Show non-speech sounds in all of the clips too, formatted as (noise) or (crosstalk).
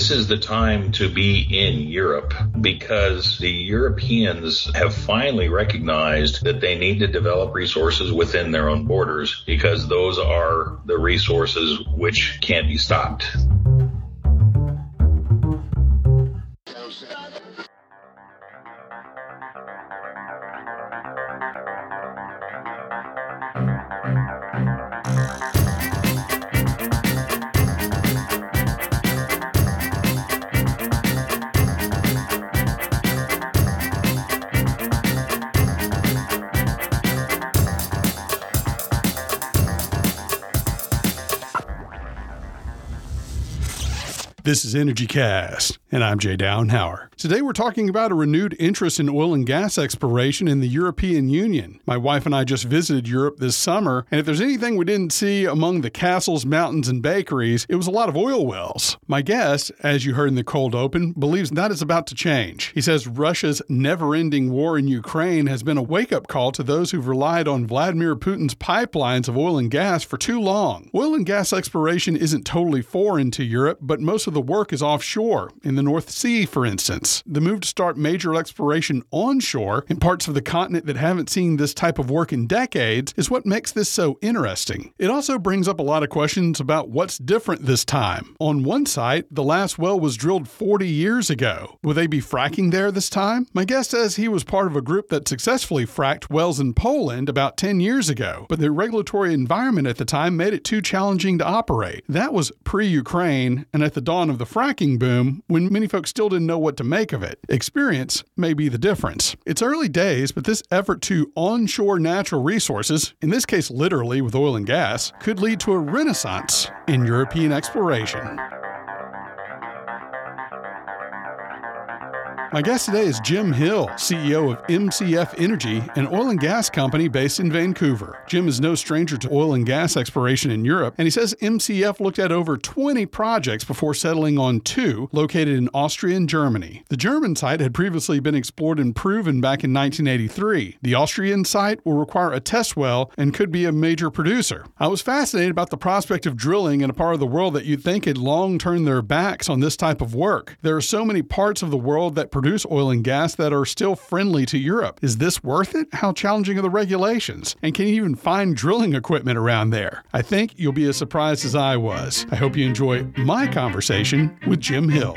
This is the time to be in Europe because the Europeans have finally recognized that they need to develop resources within their own borders because those are the resources which can't be stopped. This is Energy Cast, and I'm Jay Dauenhauer. Today we're talking about a renewed interest in oil and gas exploration in the European Union. My wife and I just visited Europe this summer, and if there's anything we didn't see among the castles, mountains, and bakeries, it was a lot of oil wells. My guest, as you heard in the cold open, believes that is about to change. He says Russia's never ending war in Ukraine has been a wake up call to those who've relied on Vladimir Putin's pipelines of oil and gas for too long. Oil and gas exploration isn't totally foreign to Europe, but most of the work is offshore, in the North Sea, for instance. The move to start major exploration onshore in parts of the continent that haven't seen this type of work in decades is what makes this so interesting. It also brings up a lot of questions about what's different this time. On one site, the last well was drilled 40 years ago. Will they be fracking there this time? My guest says he was part of a group that successfully fracked wells in Poland about 10 years ago, but the regulatory environment at the time made it too challenging to operate. That was pre Ukraine and at the dawn of the fracking boom when many folks still didn't know what to make of it. Experience may be the difference. It's early days, but this effort to onshore natural resources, in this case literally with oil and gas, could lead to a renaissance in European exploration. My guest today is Jim Hill, CEO of MCF Energy, an oil and gas company based in Vancouver. Jim is no stranger to oil and gas exploration in Europe, and he says MCF looked at over 20 projects before settling on two located in Austria and Germany. The German site had previously been explored and proven back in 1983. The Austrian site will require a test well and could be a major producer. I was fascinated about the prospect of drilling in a part of the world that you'd think had long turned their backs on this type of work. There are so many parts of the world that produce oil and gas that are still friendly to Europe. Is this worth it? How challenging are the regulations? And can you even find drilling equipment around there? I think you'll be as surprised as I was. I hope you enjoy my conversation with Jim Hill.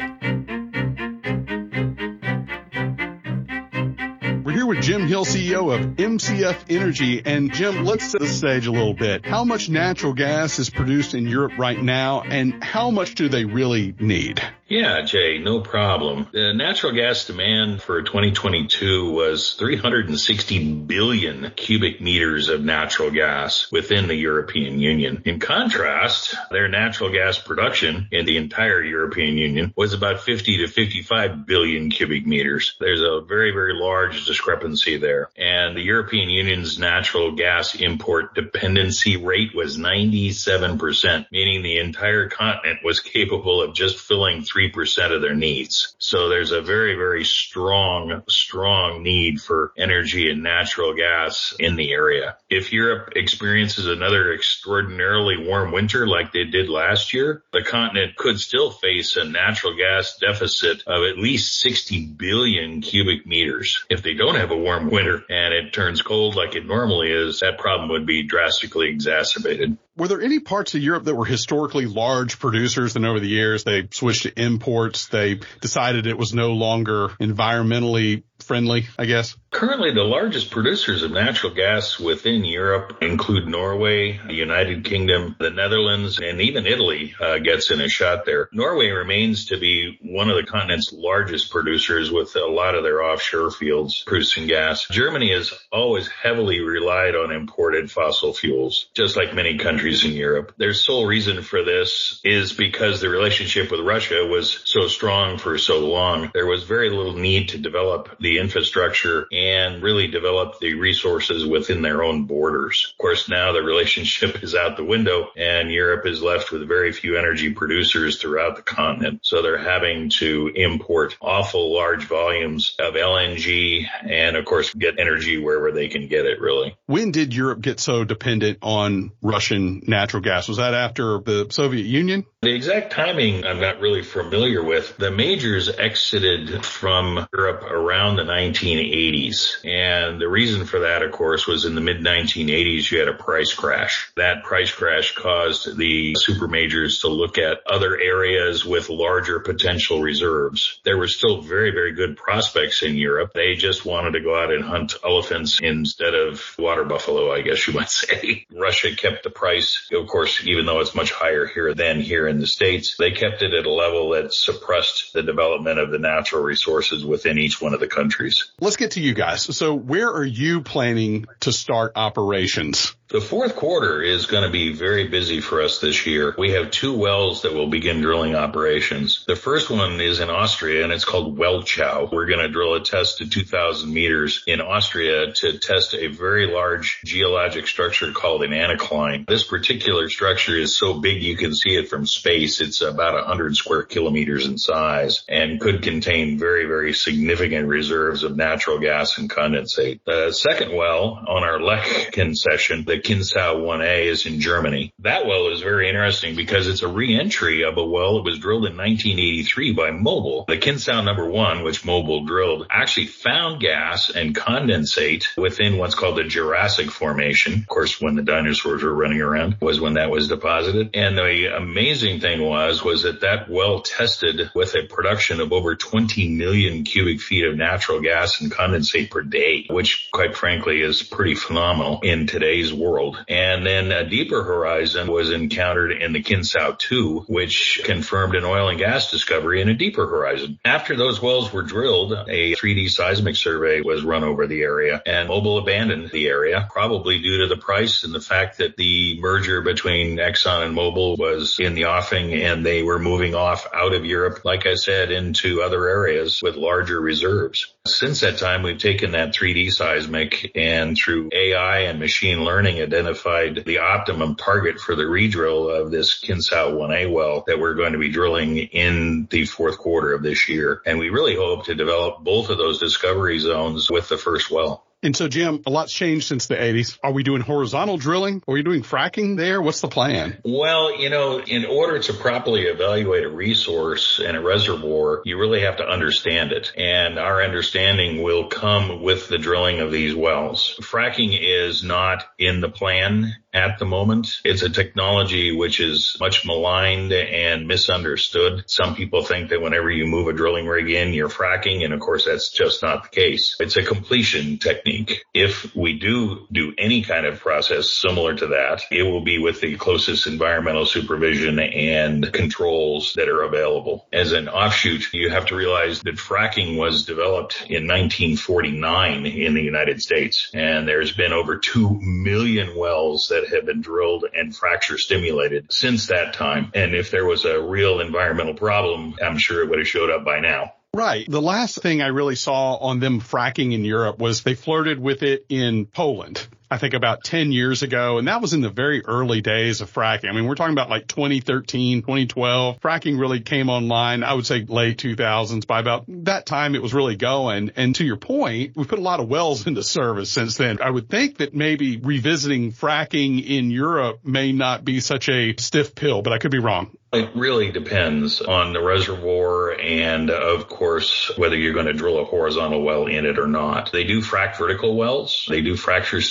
We're here with Jim Hill, CEO of MCF Energy. And Jim, let's set the stage a little bit. How much natural gas is produced in Europe right now, and how much do they really need? Yeah, Jay, no problem. The natural gas demand for 2022 was 360 billion cubic meters of natural gas within the European Union. In contrast, their natural gas production in the entire European Union was about 50 to 55 billion cubic meters. There's a very, very large discrepancy there. And the European Union's natural gas import dependency rate was 97%, meaning the entire continent was capable of just filling 3% of their needs. So there's a very, very strong, strong need for energy and natural gas in the area. If Europe experiences another extraordinarily warm winter like they did last year, the continent could still face a natural gas deficit of at least 60 billion cubic meters. If they don't have a warm winter and it turns cold like it normally is, that problem would be drastically exacerbated. Were there any parts of Europe that were historically large producers and over the years they switched to imports? They decided it was no longer environmentally friendly, I guess? Currently, the largest producers of natural gas within Europe include Norway, the United Kingdom, the Netherlands, and even Italy uh, gets in a shot there. Norway remains to be one of the continent's largest producers with a lot of their offshore fields producing gas. Germany has always heavily relied on imported fossil fuels, just like many countries in Europe. Their sole reason for this is because the relationship with Russia was so strong for so long. There was very little need to develop the infrastructure and really develop the resources within their own borders. Of course, now the relationship (laughs) is out the window and Europe is left with very few energy producers throughout the continent. So they're having to import awful large volumes of LNG and of course get energy wherever they can get it really. When did Europe get so dependent on Russian natural gas? Was that after the Soviet Union? The exact timing I'm not really familiar with. The majors exited from Europe around the 1980s. And the reason for that, of course, was in the mid 1980s, you had a price crash. That price crash caused the super majors to look at other areas with larger potential reserves. There were still very, very good prospects in Europe. They just wanted to go out and hunt elephants instead of water buffalo, I guess you might (laughs) say. Russia kept the price, of course, even though it's much higher here than here in the States, they kept it at a level that suppressed the development of the natural resources within each one of the countries. Let's get to you guys. So where are you planning to start operations? The fourth quarter is going to be very busy for us this year. We have two wells that will begin drilling operations. The first one is in Austria and it's called Welchau. We're going to drill a test to 2000 meters in Austria to test a very large geologic structure called an anticline. This particular structure is so big you can see it from space. It's about 100 square kilometers in size and could contain very, very significant reserves of natural gas and condensate. The second well on our Lech concession, the Kinsau 1A is in Germany. That well is very interesting because it's a re-entry of a well that was drilled in 1983 by Mobil. The Kinsau number one, which Mobil drilled, actually found gas and condensate within what's called the Jurassic Formation. Of course, when the dinosaurs were running around was when that was deposited. And the amazing thing was, was that that well tested with a production of over 20 million cubic feet of natural gas and condensate per day, which quite frankly is pretty phenomenal in today's world world. And then a deeper horizon was encountered in the Kinsau 2, which confirmed an oil and gas discovery in a deeper horizon. After those wells were drilled, a 3D seismic survey was run over the area and Mobil abandoned the area, probably due to the price and the fact that the merger between Exxon and Mobil was in the offing and they were moving off out of Europe, like I said, into other areas with larger reserves. Since that time, we've taken that 3D seismic and through AI and machine learning identified the optimum target for the redrill of this Kinsau 1A well that we're going to be drilling in the fourth quarter of this year. And we really hope to develop both of those discovery zones with the first well. And so, Jim, a lot's changed since the 80s. Are we doing horizontal drilling? Are we doing fracking there? What's the plan? Well, you know, in order to properly evaluate a resource and a reservoir, you really have to understand it. And our understanding will come with the drilling of these wells. Fracking is not in the plan at the moment. It's a technology which is much maligned and misunderstood. Some people think that whenever you move a drilling rig in, you're fracking. And of course, that's just not the case. It's a completion technique. If we do do any kind of process similar to that, it will be with the closest environmental supervision and controls that are available. As an offshoot, you have to realize that fracking was developed in 1949 in the United States. And there's been over 2 million wells that that have been drilled and fracture stimulated since that time. And if there was a real environmental problem, I'm sure it would have showed up by now. Right. The last thing I really saw on them fracking in Europe was they flirted with it in Poland. I think about 10 years ago. And that was in the very early days of fracking. I mean, we're talking about like 2013, 2012. Fracking really came online, I would say late 2000s. By about that time, it was really going. And to your point, we put a lot of wells (laughs) into service since then. I would think that maybe revisiting fracking in Europe may not be such a stiff pill, but I could be wrong. It really depends on the reservoir and of course whether you're going to drill a horizontal well in it or not. They do frac vertical wells. They do fracture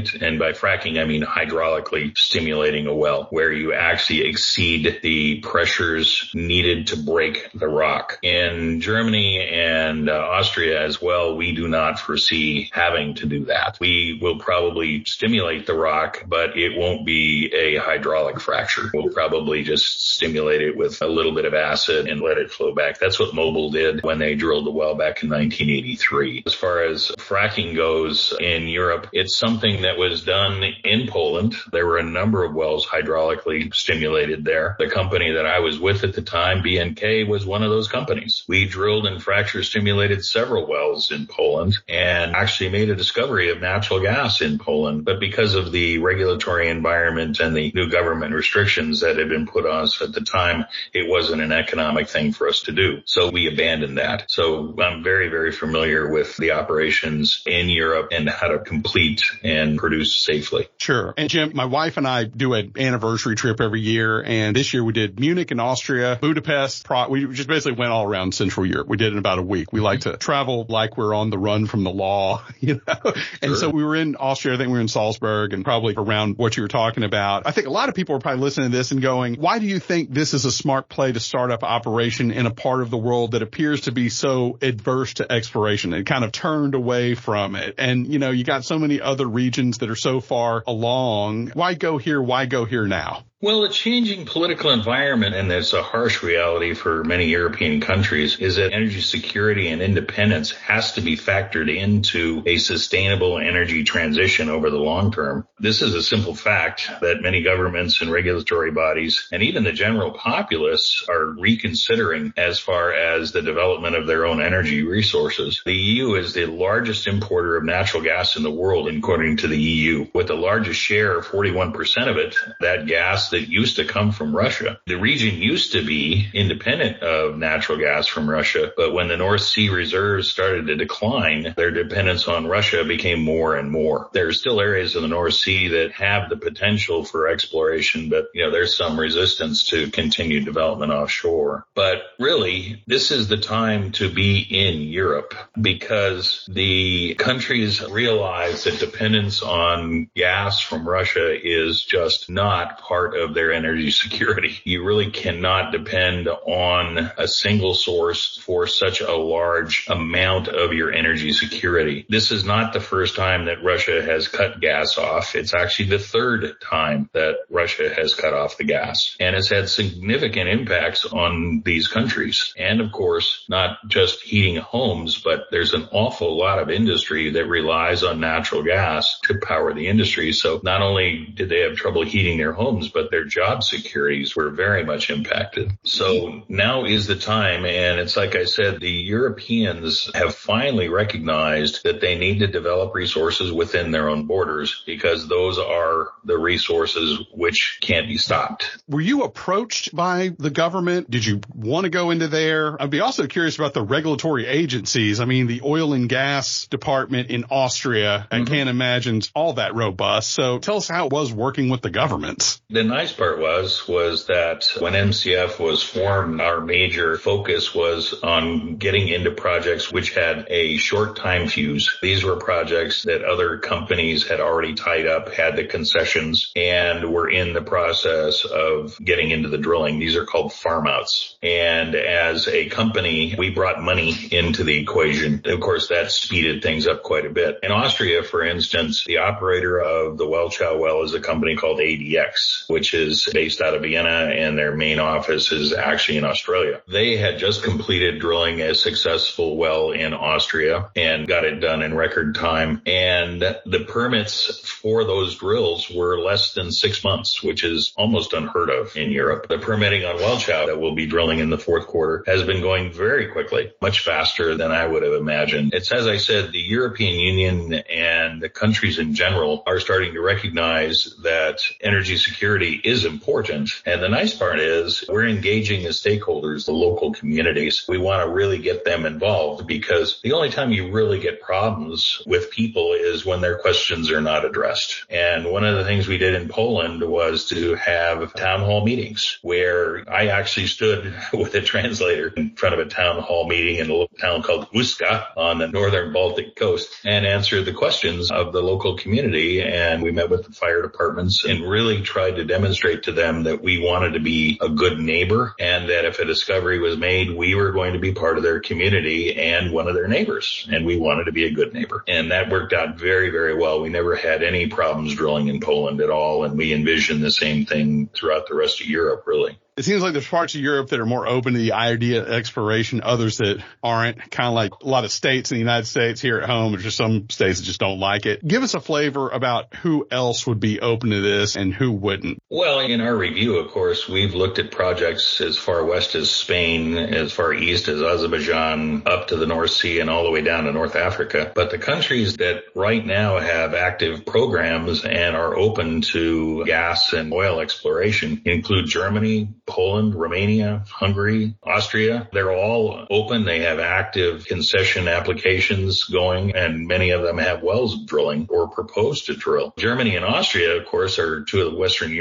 stimulate and by fracking I mean hydraulically stimulating a well where you actually exceed the pressures needed to break the rock. In Germany and uh, Austria as well, we do not foresee having to do that. We will probably stimulate the rock, but it won't be a hydraulic fracture. We'll probably just stimulate it with a little bit of acid and let it flow back. That's what Mobil did when they drilled the well back in 1983. As far as fracking goes in Europe, it's something that was done in Poland. There were a number of wells hydraulically stimulated there. The company that I was with at the time, BNK, was one of those companies. We drilled and fracture stimulated several wells in Poland and actually made a discovery of natural gas in Poland. But because of the regulatory environment and the new government restrictions that had been put on us at the time, it wasn't an economic thing for us to do. So we abandoned that. So I'm very, very familiar with the operations in Europe and how to complete and can produce safely. Sure. And Jim, my wife and I do an anniversary trip every year. And this year we did Munich in Austria, Budapest. We just basically went all around Central Europe. We did it in about a week. We like to travel like we're on the run from the law, (laughs) you know? And sure. so we were in Austria. I think we were in Salzburg and probably around what you were talking about. I think a lot of people are probably listening to this and going, why do you think this is a smart play to start up operation in a part of the world that appears to be so adverse to exploration and kind of turned away from it? And, you know, you got so many other regions that are so far along. Why go here? Why go here now? Well, the changing political environment, and it's a harsh reality for many European countries, is that energy security and independence has to be factored into a sustainable energy transition over the long term. This is a simple fact that many governments and regulatory bodies and even the general populace are reconsidering as far as the development of their own energy resources. The EU is the largest importer of natural gas in the world, according to the EU, with the largest share, 41% of it, that gas that used to come from Russia. The region used to be independent of natural gas from Russia, but when the North Sea reserves started to decline, their dependence on Russia became more and more. There are still areas of the North Sea that have the potential for exploration, but you know, there's some resistance to continued development offshore. But really, this is the time to be in Europe because the countries realize that dependence on gas from Russia is just not part of their energy (laughs) security. You really cannot depend on a single source for such a large amount of your energy security. This is not the first time that Russia has cut gas off. It's actually the third time that Russia has cut off the gas and has had significant impacts on these countries. And of course, not just heating homes, but there's an awful lot of industry that relies on natural gas to power the industry. So not only did they have trouble heating their homes, but their job securities were very much impacted. So now is the time. And it's like I said, the Europeans have finally recognized that they need to develop resources within their own borders because those are the resources which can't be stopped. Were you approached by the government? Did you want to go into there? I'd be also curious about the regulatory agencies. I mean, the oil and gas department in Austria, mm-hmm. I can't imagine all that robust. So tell us how it was working with the governments. The nice part was, was that when MCF was formed, our major focus was on getting into projects which had a short time fuse. These were projects that other companies had already tied up, had the concessions, and were in the process of getting into the drilling. These are called farm outs. And as a company, we brought money into the equation. Of course, that speeded things up quite a bit. In Austria, for instance, the operator of the Welchau well is a company called ADX, which is based out of Vienna and their main office is actually in Australia. They had just completed drilling a successful well in Austria and got it done in record time. And the permits for those drills were less than six months, which is almost unheard of in Europe. The permitting on Welchau that we'll be drilling in the fourth quarter has been going very quickly, much faster than I would have imagined. It's as I said, the European Union and the countries in general are starting to recognize that energy security is important. And the nice part is we're engaging the stakeholders, the local communities. We want to really get them involved because the only time you really get problems with people is when their questions are not addressed. And one of the things we did in Poland was to have town hall meetings where I actually stood (laughs) with a translator in front of a town hall meeting in a little town called Ustka on the northern Baltic coast and answered the questions of the local community. And we met with the fire departments and really tried to demonstrate to them that we wanted to be a good neighbor and that if a discovery was made, we were going to be part of their community and one of their neighbors. And we wanted to be a good neighbor. And that worked out very, very well. We never had any problems drilling in Poland at all. And we envision the same thing throughout the rest of Europe, really it seems like there's parts of Europe that are more open to the idea of exploration, others that aren't. Kind of like a lot of states in the United States here at home. There's just some states that just don't like it. Give us a flavor about who else would be open to this and who wouldn't. Well, in our review, of course, we've looked at projects as far west as Spain, as far east as Azerbaijan, up to the North Sea and all the way down to North Africa. But the countries that right now have active programs and are open to gas and oil exploration include Germany, Poland, Romania, Hungary, Austria. They're all open. They have active concession applications going and many of them have wells drilling or propose to drill. Germany and Austria, of course, are two of the Western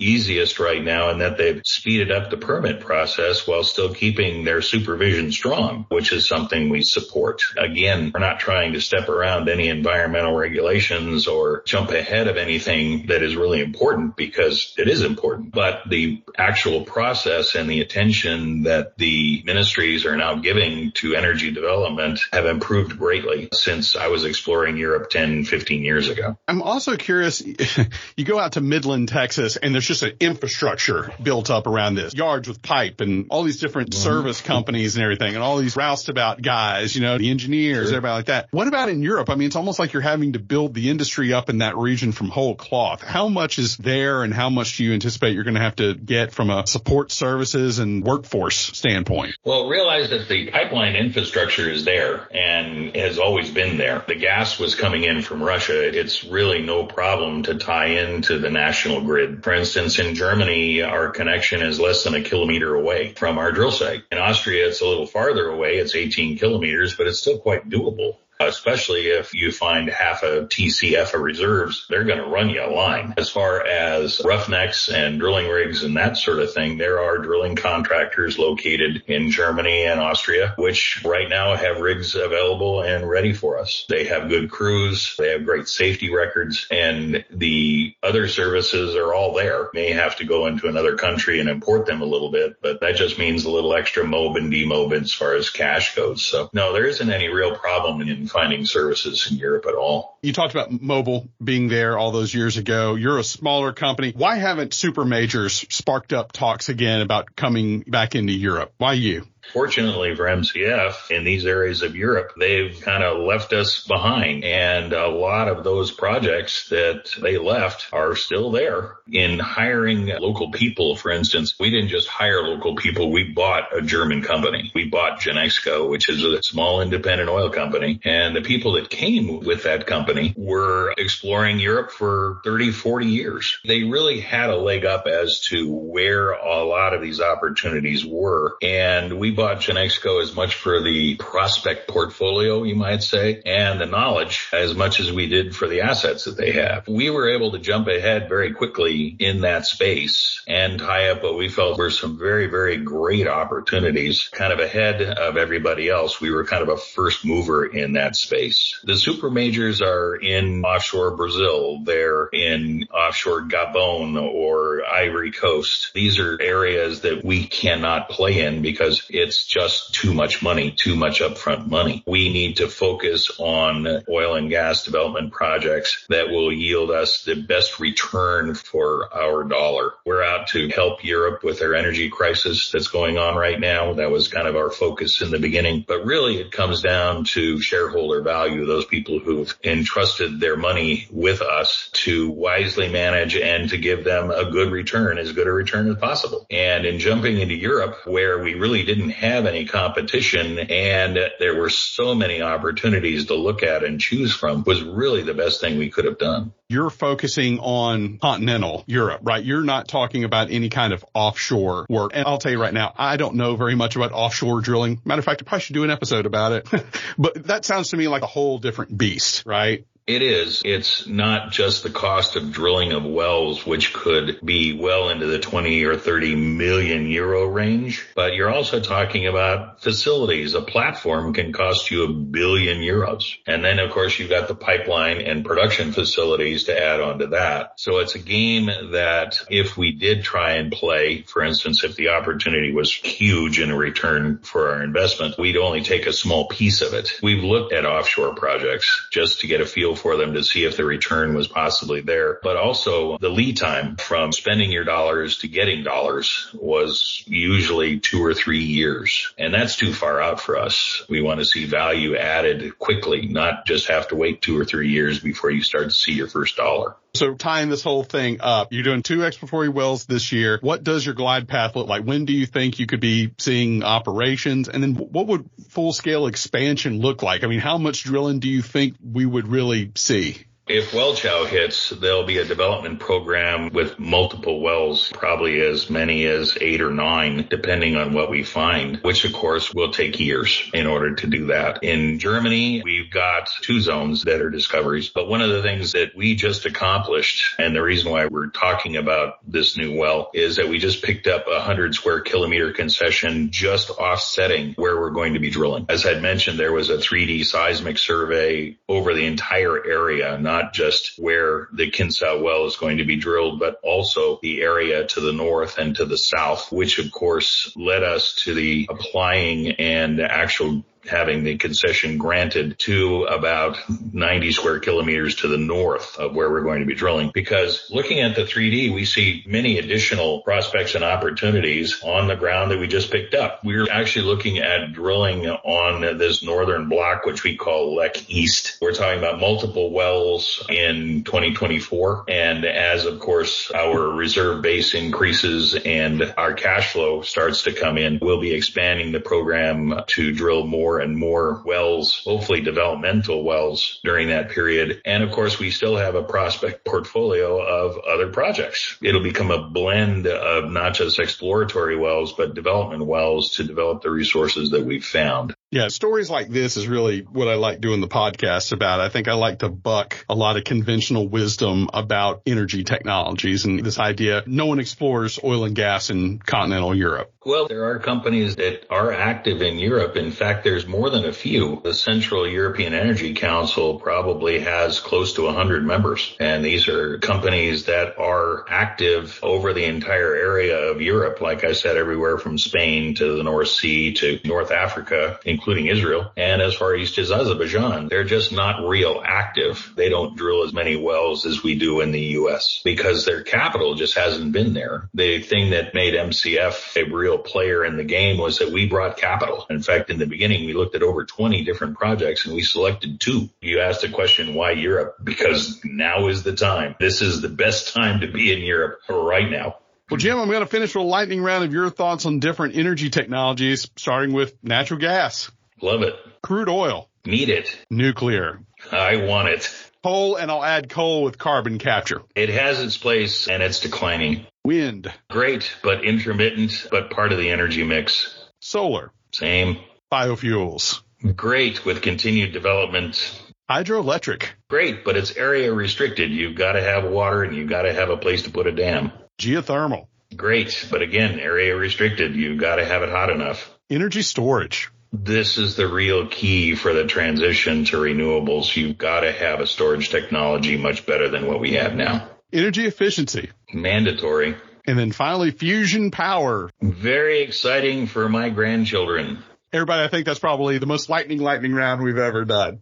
Easiest right now in that they've speeded up the permit process while still keeping their supervision strong, which is something we support. Again, we're not trying to step around any environmental regulations or jump ahead of anything that is really important because it is important. But the actual process and the attention that the ministries are now giving to energy development have improved greatly since I was exploring Europe 10, 15 years ago. I'm also curious, (laughs) you go out to Midland, Texas, and there's just an infrastructure built up around this, yards with pipe and all these different mm-hmm. service companies and everything and all these roustabout guys, you know, the engineers, sure. everybody like that. What about in Europe? I mean, it's almost like you're having to build the industry up in that region from whole cloth. How much is there and how much do you anticipate you're going to have to get from a support services and workforce standpoint? Well, realize that the pipeline infrastructure is there and has always been there. The gas was coming in from Russia. It's really no problem to tie into the national grid. For instance, in Germany, our connection is less than a kilometer away from our drill site. In Austria, it's a little farther away. It's 18 kilometers, but it's still quite doable especially if you find half a TCF of reserves, they're going to run you a line. As far as roughnecks and drilling rigs and that sort of thing, there are drilling contractors located in Germany and Austria, which right now have rigs available and ready for us. They have good crews. They have great safety records and the other services are all there. May have to go into another country and import them a little bit, but that just means a little extra mob and demob as far as cash goes. So no, there isn't any real problem in finding services in Europe at all. You talked about Mobil being there all those years ago. You're a smaller company. Why haven't super majors sparked up talks again about coming back into Europe? Why you? Fortunately for MCF in these areas of Europe, they've kind of left us behind and a lot of those projects that they left are still there in hiring local people. For instance, we didn't just hire local people. We bought a German company. We bought Genexco, which is a small independent oil company. And the people that came with that company were exploring Europe for 30, 40 years. They really had a leg up as to where a lot of these opportunities were. And we bought Genexco as much for the prospect portfolio, you might say, and the knowledge as much as we did for the assets that they have. We were able to jump ahead very quickly in that space and tie up what we felt were some very, very great opportunities kind of ahead of everybody else. We were kind of a first mover in that space. The super majors are in offshore Brazil. They're in offshore Gabon or Ivory Coast. These are areas that we cannot play in because it's just too much money, too much upfront money. We need to focus on oil and gas development projects that will yield us the best return for our dollar. We're to help Europe with their energy crisis that's going on right now. That was kind of our focus in the beginning, but really it comes down to shareholder value, those people who've entrusted their money with us to wisely manage and to give them a good return, as good a return as possible. And in jumping into Europe where we really didn't have any competition and there were so many opportunities to look at and choose from was really the best thing we could have done. You're focusing on continental Europe, right? You're not talking about any kind of offshore work. And I'll tell you right now, I don't know very much about offshore drilling. Matter of fact, I probably should do an episode about it, (laughs) but that sounds to me like a whole different beast, right? It is. It's not just the cost of drilling of wells, which could be well into the 20 or 30 million euro range, but you're also talking about facilities. A platform can cost you a billion euros. And then of course you've got the pipeline and production facilities to add on to that. So it's a game that if we did try and play, for instance, if the opportunity was huge in a return for our investment, we'd only take a small piece of it. We've looked at offshore projects just to get a feel for them to see if the return was possibly there. But also the lead time from spending your dollars to getting dollars was usually two or three years. And that's too far out for us. We want to see value added quickly, not just have to wait two or three years before you start to see your first dollar. So tying this whole thing up, you're doing two exploratory wells this year. What does your glide path look like? When do you think you could be seeing operations? And then what would full scale expansion look like? I mean, how much drilling do you think we would really see? If Welchau hits, there'll be a development program with multiple wells, probably as many as eight or nine, depending on what we find, which of course will take years in order to do that. In Germany, we've got two zones that are discoveries, but one of the things that we just accomplished and the reason why we're talking about this new well is that we just picked up a hundred square kilometer concession just offsetting where we're going to be drilling. As I'd mentioned, there was a 3D seismic survey over the entire area, not not just where the Kinsau well is going to be drilled, but also the area to the north and to the south, which of course led us to the applying and actual having the concession granted to about 90 square kilometers to the north of where we're going to be drilling. Because looking at the 3D, we see many additional prospects and opportunities on the ground that we just picked up. We're actually looking at drilling on this northern block, which we call Lech East. We're talking about multiple wells in 2024. And as of course our reserve base increases and our cash flow starts to come in, we'll be expanding the program to drill more and more wells, hopefully developmental wells during that period. And of course, we still have a prospect portfolio of other projects. It'll become a blend of not just exploratory wells, but development wells to develop the resources that we've found. Yeah, stories like this is really what I like doing the podcast about. I think I like to buck a lot of conventional wisdom about energy technologies and this idea no one explores oil and gas in continental Europe. Well, there are companies that are active in Europe. In fact, there's more than a few. The Central European Energy Council probably has close to 100 members. And these are companies that are active over the entire area of Europe. Like I said, everywhere from Spain to the North Sea to North Africa, including Israel, and as far east as Azerbaijan. They're just not real active. They don't drill as many wells as we do in the U.S. because their capital just hasn't been there. The thing that made MCF a real player in the game was that we brought capital. In fact, in the beginning, we looked at over 20 different projects and we selected two. You asked the question, why Europe? Because now is the time. This is the best time to be in Europe right now. Well, Jim, I'm going to finish with a lightning round of your thoughts on different energy technologies, starting with natural gas. Love it. Crude oil. Need it. Nuclear. I want it. Coal, and I'll add coal with carbon capture. It has its place and it's declining. Wind. Great, but intermittent, but part of the energy mix. Solar. Same. Biofuels. Great with continued development. Hydroelectric. Great, but it's area restricted. You've got to have water and you've got to have a place to put a dam. Geothermal. Great, but again, area restricted. You've got to have it hot enough. Energy storage. This is the real key for the transition to renewables. You've got to have a storage technology much better than what we have now. Energy efficiency. Mandatory. And then finally, fusion power. Very exciting for my grandchildren. Everybody, I think that's probably the most lightning lightning round we've ever done.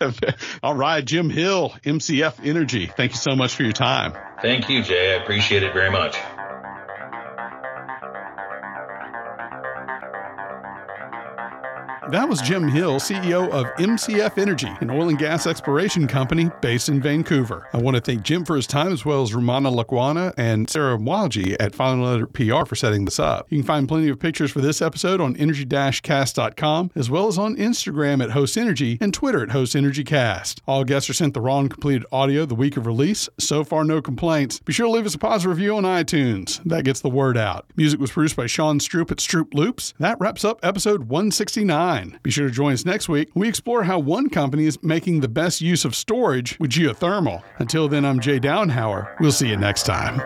(laughs) All right, Jim Hill, MCF Energy. Thank you so much for your time. Thank you, Jay. I appreciate it very much. That was Jim Hill, CEO of MCF Energy, an oil and gas exploration company based in Vancouver. I want to thank Jim for his time as well as Romana Laquana and Sarah Mwaji at Final Letter PR for setting this up. You can find plenty of pictures for this episode on energy-cast.com as well as on Instagram at Host Energy and Twitter at Host Energy Cast. All guests are sent the raw and completed audio the week of release. So far, no complaints. Be sure to leave us a positive review on iTunes. That gets the word out. Music was produced by Sean Stroop at Stroop Loops. That wraps up episode 169. Be sure to join us next week. We explore how one company is making the best use of storage with geothermal. Until then, I'm Jay Dauenhauer. We'll see you next time.